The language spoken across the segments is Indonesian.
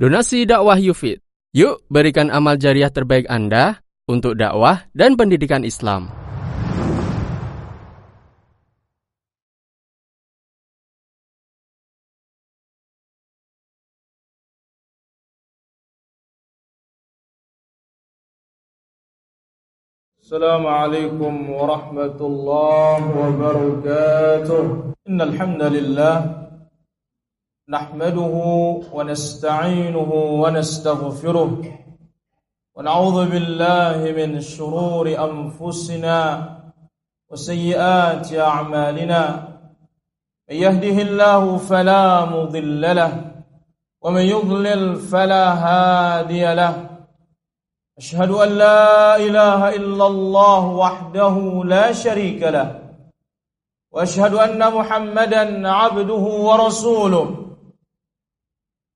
Donasi dakwah Yufid. Yuk berikan amal jariah terbaik Anda untuk dakwah dan pendidikan Islam. السلام عليكم ورحمة الله وبركاته إن الحمد لله نحمده ونستعينه ونستغفره ونعوذ بالله من شرور أنفسنا وسيئات أعمالنا. من يهده الله فلا مضل له ومن يضلل فلا هادي له. أشهد أن لا إله إلا الله وحده لا شريك له وأشهد أن محمدا عبده ورسوله.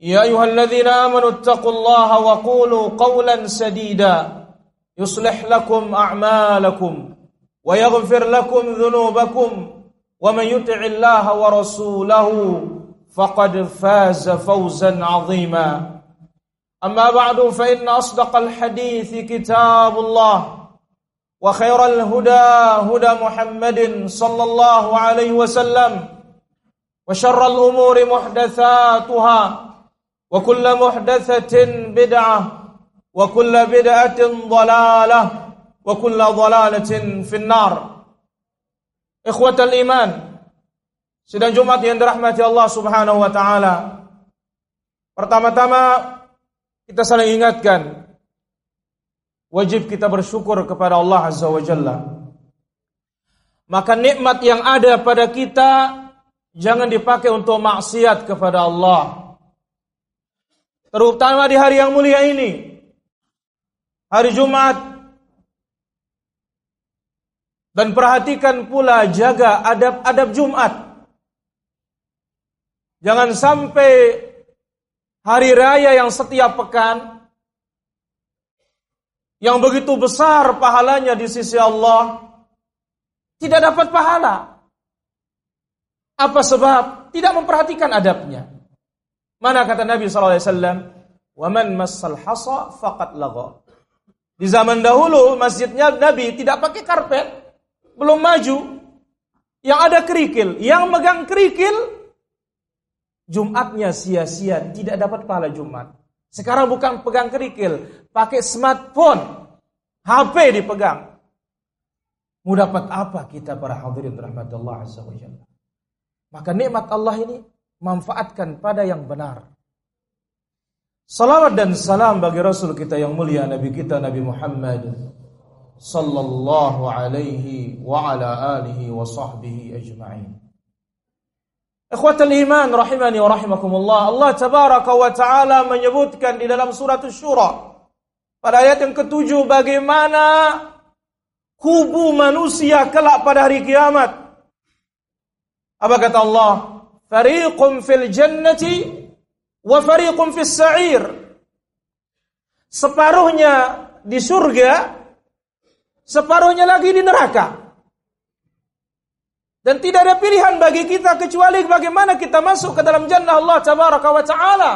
يا أيها الذين آمنوا اتقوا الله وقولوا قولا سديدا. يصلح لكم أعمالكم ويغفر لكم ذنوبكم. ومن يطع الله ورسوله فقد فاز فوزا عظيما. أما بعد فإن أصدق الحديث كتاب الله وخير الهدى هدى محمد صلى الله عليه وسلم وشر الأمور محدثاتها وكل محدثة بدعة وكل بدعة ضلالة وكل ضلالة في النار إخوة الإيمان Sidang Jumat yang dirahmati Allah Subhanahu wa taala. Pertama-tama kita saling ingatkan wajib kita bersyukur kepada Allah Azza wa Jalla. Maka nikmat yang ada pada kita jangan dipakai untuk maksiat kepada Allah. Terutama di hari yang mulia ini. Hari Jumat. Dan perhatikan pula jaga adab-adab Jumat. Jangan sampai hari raya yang setiap pekan yang begitu besar pahalanya di sisi Allah tidak dapat pahala. Apa sebab? Tidak memperhatikan adabnya. Mana kata Nabi SAW? Waman masal hasa faqat laga. Di zaman dahulu masjidnya Nabi tidak pakai karpet, belum maju. Yang ada kerikil, yang megang kerikil Jumatnya sia-sia, tidak dapat pahala Jumat. Sekarang bukan pegang kerikil, pakai smartphone, HP dipegang. Mau dapat apa kita para hadirin rahmat Allah Azza wa Jalla. Maka nikmat Allah ini manfaatkan pada yang benar. Salawat dan salam bagi Rasul kita yang mulia Nabi kita Nabi Muhammad sallallahu alaihi wa ala alihi wa sahbihi ajma'in. Ikhwatal iman rahimani wa rahimakumullah. Allah tabaraka wa taala menyebutkan di dalam surat Asy-Syura pada ayat yang ketujuh bagaimana kubu manusia kelak pada hari kiamat. Apa kata Allah? Fariqum fil jannati wa fariqum fis sa'ir. Separuhnya di surga, separuhnya lagi di neraka. Dan tidak ada pilihan bagi kita kecuali bagaimana kita masuk ke dalam jannah Allah tabaraka wa taala.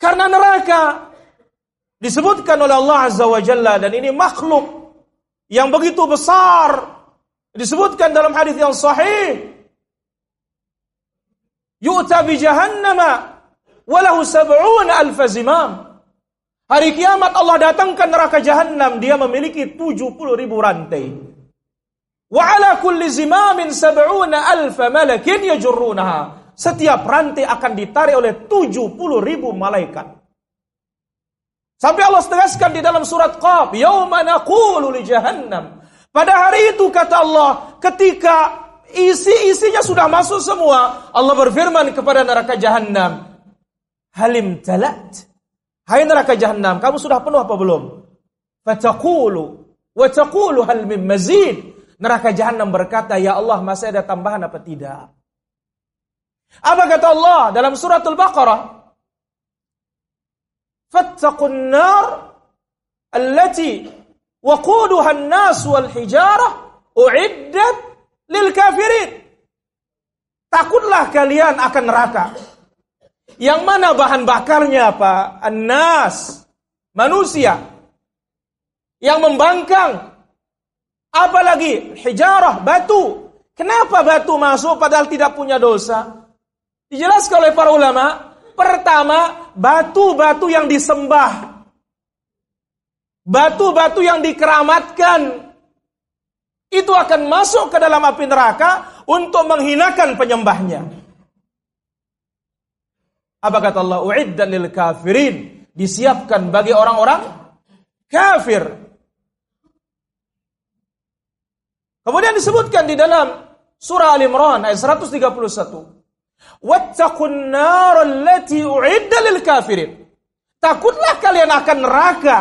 Karena neraka disebutkan oleh Allah azza wa jalla dan ini makhluk yang begitu besar disebutkan dalam hadis yang sahih. Yu'ta bi jahannama walahu sab'una alf zimam. Hari kiamat Allah datangkan neraka jahanam dia memiliki 70 ribu rantai. Wa ala kulli zimamin sab'una alfa malakin yajurrunaha. Setiap rantai akan ditarik oleh 70 ribu malaikat. Sampai Allah tegaskan di dalam surat Qaf, "Yauma naqulu li jahannam." Pada hari itu kata Allah, ketika isi-isinya sudah masuk semua, Allah berfirman kepada neraka jahanam, halim talat. Hai neraka jahanam, kamu sudah penuh apa belum? Fataqulu wa taqulu hal min mazid. Neraka jahanam berkata, "Ya Allah, masih ada tambahan apa tidak?" Apa kata Allah dalam suratul Baqarah? Fattaqun nar allati waquduha an-nas wal hijarah uiddat lil kafirin. Takutlah kalian akan neraka. Yang mana bahan bakarnya apa? An-nas, manusia. Yang membangkang. Apalagi hijarah, batu. Kenapa batu masuk padahal tidak punya dosa? Dijelaskan oleh para ulama, pertama, batu-batu yang disembah. Batu-batu yang dikeramatkan itu akan masuk ke dalam api neraka untuk menghinakan penyembahnya. Apa kata Allah? Uiddan lil kafirin. Disiapkan bagi orang-orang kafir. Kemudian disebutkan di dalam surah Al-Imran ayat 131. Wattaqun nar allati uidda lil kafirin. Takutlah kalian akan neraka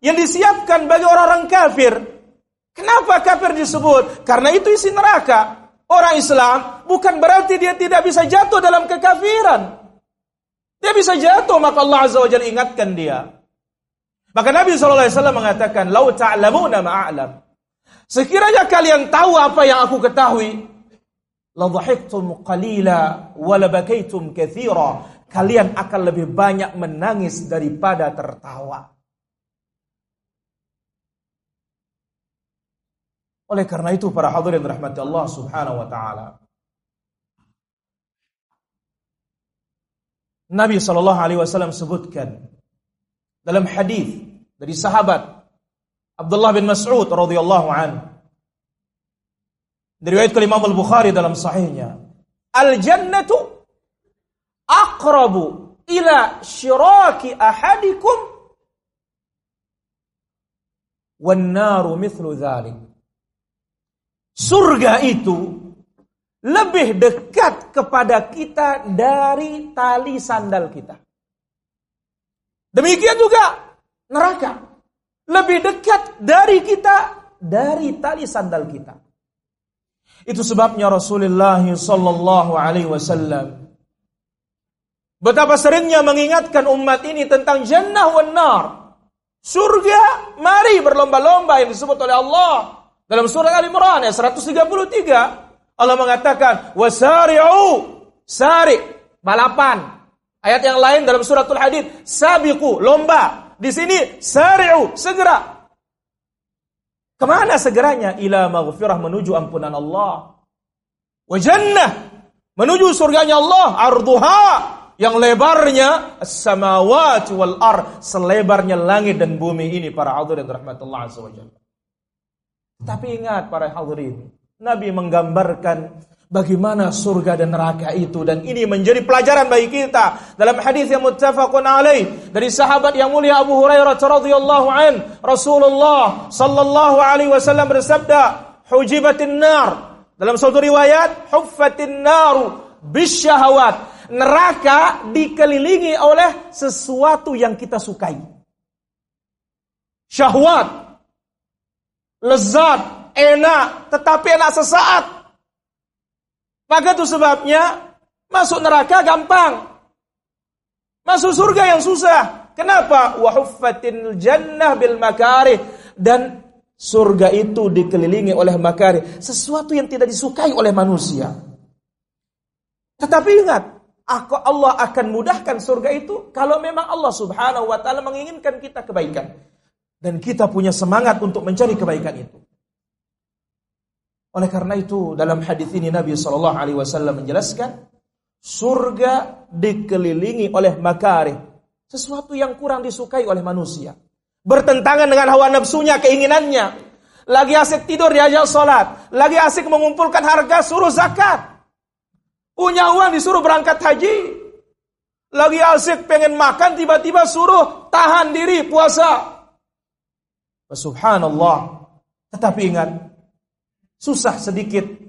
yang disiapkan bagi orang-orang kafir. Kenapa kafir disebut? Karena itu isi neraka. Orang Islam bukan berarti dia tidak bisa jatuh dalam kekafiran. Dia bisa jatuh maka Allah Azza wa Jalla ingatkan dia. Maka Nabi SAW mengatakan, Lau ta'lamuna ma'a'lam. Sekiranya kalian tahu apa yang aku ketahui, la dhahiktum qalila wa la bakaitum kathira. Kalian akan lebih banyak menangis daripada tertawa. Oleh karena itu para hadirin rahmati Allah Subhanahu wa taala. Nabi sallallahu alaihi wasallam sebutkan dalam hadis dari sahabat Abdullah bin Mas'ud radhiyallahu an diriwayatkan Imam Al-Bukhari dalam sahihnya. Al jannatu aqrabu ila syiraki ahadikum wan naru mithlu dhalik surga itu lebih dekat kepada kita dari tali sandal kita. Demikian juga neraka lebih dekat dari kita dari tali sandal kita. Itu sebabnya Rasulullah sallallahu alaihi wasallam betapa seringnya mengingatkan umat ini tentang jannah wan nar. Surga, mari berlomba-lomba yang disebut oleh Allah dalam surah Al-Imran ayat 133 Allah mengatakan wasari'u sari balapan. Ayat yang lain dalam suratul Hadid sabiqu lomba. Di sini sari'u segera. Ke mana segeranya? Ila maghfirah menuju ampunan Allah. Wa jannah menuju surganya Allah arduha yang lebarnya as-samawati wal ar selebarnya langit dan bumi ini para hadirin rahmatullah azza. Tapi ingat para hadirin, Nabi menggambarkan bagaimana surga dan neraka itu dan ini menjadi pelajaran bagi kita. Dalam hadis yang muttafaqun alaih dari sahabat yang mulia Abu Hurairah radhiyallahu an Rasulullah sallallahu alaihi wasallam bersabda hujibatin nar. Dalam suatu riwayat huffatin naru bisyahawat. Neraka dikelilingi oleh sesuatu yang kita sukai. Syahwat lezat, enak, tetapi enak sesaat. Maka itu sebabnya masuk neraka gampang. Masuk surga yang susah. Kenapa? Wahuffatin jannah bil makarih. Dan surga itu dikelilingi oleh makarih. Sesuatu yang tidak disukai oleh manusia. Tetapi ingat, Allah akan mudahkan surga itu kalau memang Allah subhanahu wa ta'ala menginginkan kita kebaikan. Dan kita punya semangat untuk mencari kebaikan itu. Oleh karena itu dalam hadis ini Nabi Shallallahu Alaihi Wasallam menjelaskan surga dikelilingi oleh makarih sesuatu yang kurang disukai oleh manusia. Bertentangan dengan hawa nafsunya keinginannya. Lagi asik tidur diajak sholat lagi asik mengumpulkan harga suruh zakat. Punya uang disuruh berangkat haji. Lagi asik pengen makan tiba-tiba suruh tahan diri puasa Subhanallah. Tetapi ingat, susah sedikit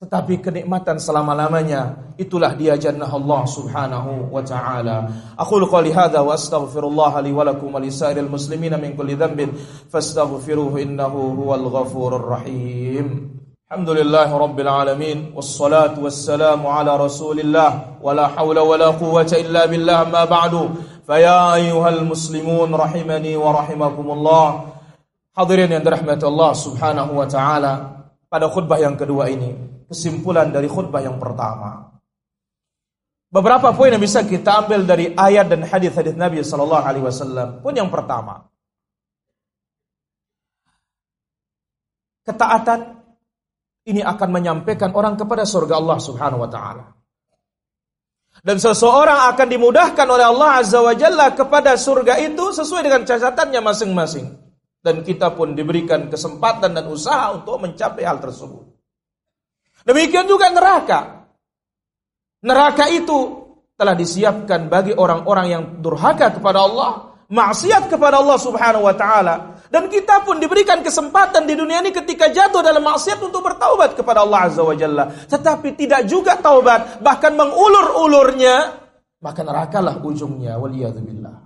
tetapi kenikmatan selama-lamanya itulah dia jannah Allah Subhanahu wa taala. Aku qouli hadza wa astaghfirullah li wa lakum lisairil muslimina min kulli dhanbin fastaghfiruhu innahu huwal ghafurur rahim. Alhamdulillahi rabbil alamin wassalatu wassalamu ala rasulillah wa la hawla wa quwwata illa billah ma ba'du. Faya ayyuhal muslimun rahimani wa rahimakumullah. Hadirin yang dirahmati Allah Subhanahu wa taala, pada khutbah yang kedua ini kesimpulan dari khutbah yang pertama. Beberapa poin yang bisa kita ambil dari ayat dan hadis-hadis Nabi Sallallahu Alaihi Wasallam. Poin yang pertama, ketaatan ini akan menyampaikan orang kepada surga Allah Subhanahu Wa Taala. Dan seseorang akan dimudahkan oleh Allah Azza wa Jalla kepada surga itu sesuai dengan catatannya masing-masing. Dan kita pun diberikan kesempatan dan usaha untuk mencapai hal tersebut. Demikian juga neraka. Neraka itu telah disiapkan bagi orang-orang yang durhaka kepada Allah, maksiat kepada Allah Subhanahu wa taala. Dan kita pun diberikan kesempatan di dunia ini ketika jatuh dalam maksiat untuk bertaubat kepada Allah Azza wa Jalla. Tetapi tidak juga taubat, bahkan mengulur-ulurnya, maka nerakalah ujungnya. Waliyadzubillah.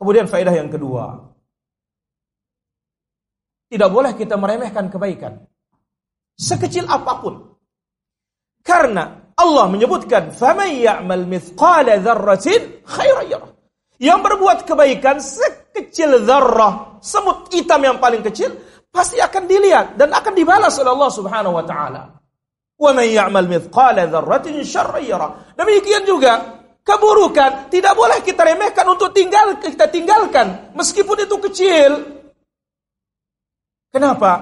Kemudian faedah yang kedua. Tidak boleh kita meremehkan kebaikan. Sekecil apapun. Karena Allah menyebutkan, فَمَنْ يَعْمَلْ مِثْقَالَ ذَرَّةٍ خَيْرًا يَرَهُ Yang berbuat kebaikan sekecil zarrah, semut hitam yang paling kecil, pasti akan dilihat dan akan dibalas oleh Allah Subhanahu wa taala. وَمَنْ يَعْمَلْ مِثْقَالَ ذَرَّةٍ شَرًّا يَرَهُ Demikian juga keburukan tidak boleh kita remehkan untuk tinggal kita tinggalkan meskipun itu kecil. Kenapa?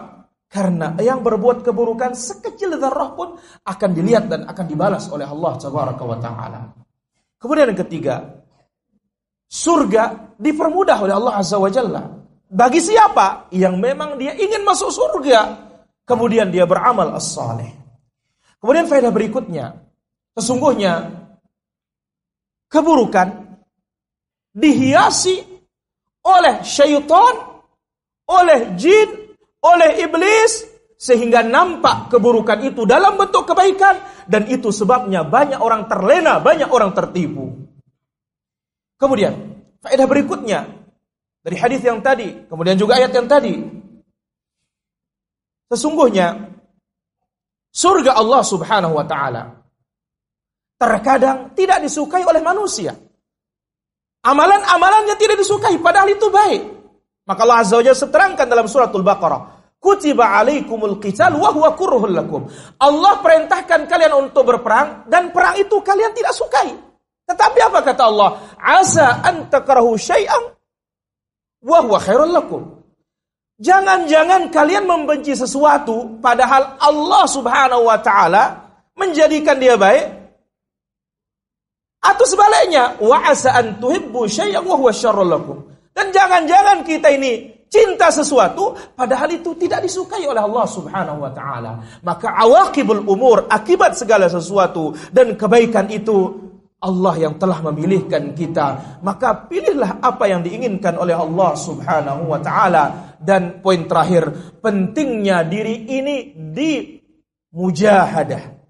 Karena yang berbuat keburukan sekecil zarrah pun akan dilihat dan akan dibalas oleh Allah wa taala. Kemudian yang ketiga, surga dipermudah oleh Allah Azza wa Jalla. Bagi siapa yang memang dia ingin masuk surga, kemudian dia beramal as-saleh. Kemudian faedah berikutnya, sesungguhnya keburukan dihiasi oleh syaitan, oleh jin, oleh iblis sehingga nampak keburukan itu dalam bentuk kebaikan dan itu sebabnya banyak orang terlena, banyak orang tertipu. Kemudian, faedah berikutnya dari hadis yang tadi, kemudian juga ayat yang tadi. Sesungguhnya surga Allah Subhanahu wa taala terkadang tidak disukai oleh manusia. Amalan-amalannya tidak disukai padahal itu baik. Maka Allah Azza wa Jalla seterangkan dalam suratul Baqarah, Kutiba alaikumul qital wa huwa kurhul lakum. Allah perintahkan kalian untuk berperang dan perang itu kalian tidak sukai. Tetapi apa kata Allah? Asa an takrahu syai'an wa huwa khairul lakum. Jangan-jangan kalian membenci sesuatu padahal Allah Subhanahu wa taala menjadikan dia baik. Atau sebaliknya, wa asa an tuhibbu syai'an wa huwa syarrul lakum. Dan jangan-jangan kita ini cinta sesuatu padahal itu tidak disukai oleh Allah Subhanahu wa taala. Maka awakibul umur, akibat segala sesuatu dan kebaikan itu Allah yang telah memilihkan kita. Maka pilihlah apa yang diinginkan oleh Allah Subhanahu wa taala dan poin terakhir, pentingnya diri ini di mujahadah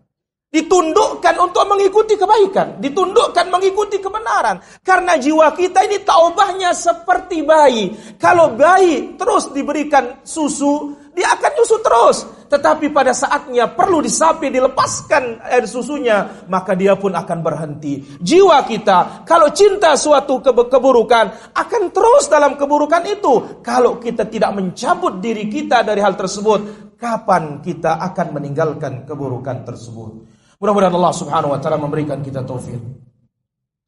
Ditundukkan untuk mengikuti kebaikan. Ditundukkan mengikuti kebenaran. Karena jiwa kita ini taubahnya seperti bayi. Kalau bayi terus diberikan susu, dia akan nyusu terus. Tetapi pada saatnya perlu disapi, dilepaskan air susunya, maka dia pun akan berhenti. Jiwa kita, kalau cinta suatu keburukan, akan terus dalam keburukan itu. Kalau kita tidak mencabut diri kita dari hal tersebut, kapan kita akan meninggalkan keburukan tersebut? Mudah-mudahan Allah Subhanahu wa taala memberikan kita taufik.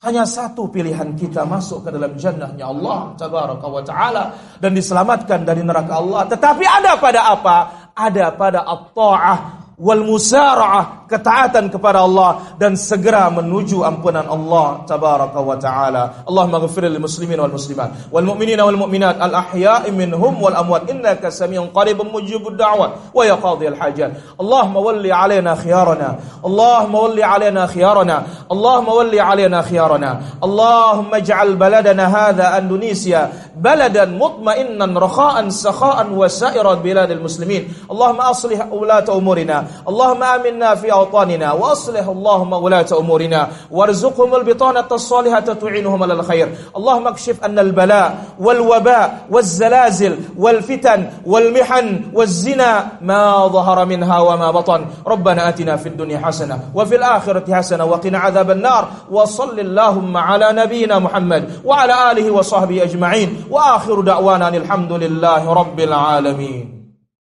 Hanya satu pilihan kita masuk ke dalam jannahnya Allah tabaraka wa taala dan diselamatkan dari neraka Allah. Tetapi ada pada apa? Ada pada at-ta'ah wal musara'ah ketaatan kepada Allah dan segera menuju ampunan Allah tabaraka wa taala. Allahumma ghfir lil muslimin wal muslimat wal mu'minina wal mu'minat al ahya'i minhum wal amwat innaka samiun qaribun mujibud da'wat wa ya qadhiyal hajat. Allahumma walli alaina khiyarana. Allahumma walli alaina khiyarana. Allahumma walli alaina khiyarana. Allahumma ij'al baladana hadha Indonesia baladan mutma'innan rakha'an sakha'an wa sa'irat biladil muslimin. Allahumma aslih ulata umurina. Allahumma aminna fi أوطاننا وأصلح اللهم ولاة أمورنا وارزقهم البطانة الصالحة تعينهم على الخير. اللهم اكشف أن البلاء والوباء والزلازل والفتن والمحن والزنا ما ظهر منها وما بطن. ربنا آتنا في الدنيا حسنة وفي الآخرة حسنة وقنا عذاب النار. وصل اللهم على نبينا محمد وعلى آله وصحبه أجمعين. وآخر دعوانا الحمد لله رب العالمين.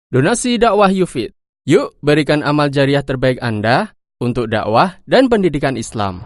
Donasi dakwah يفيد Yuk berikan amal jariah terbaik Anda untuk dakwah dan pendidikan Islam.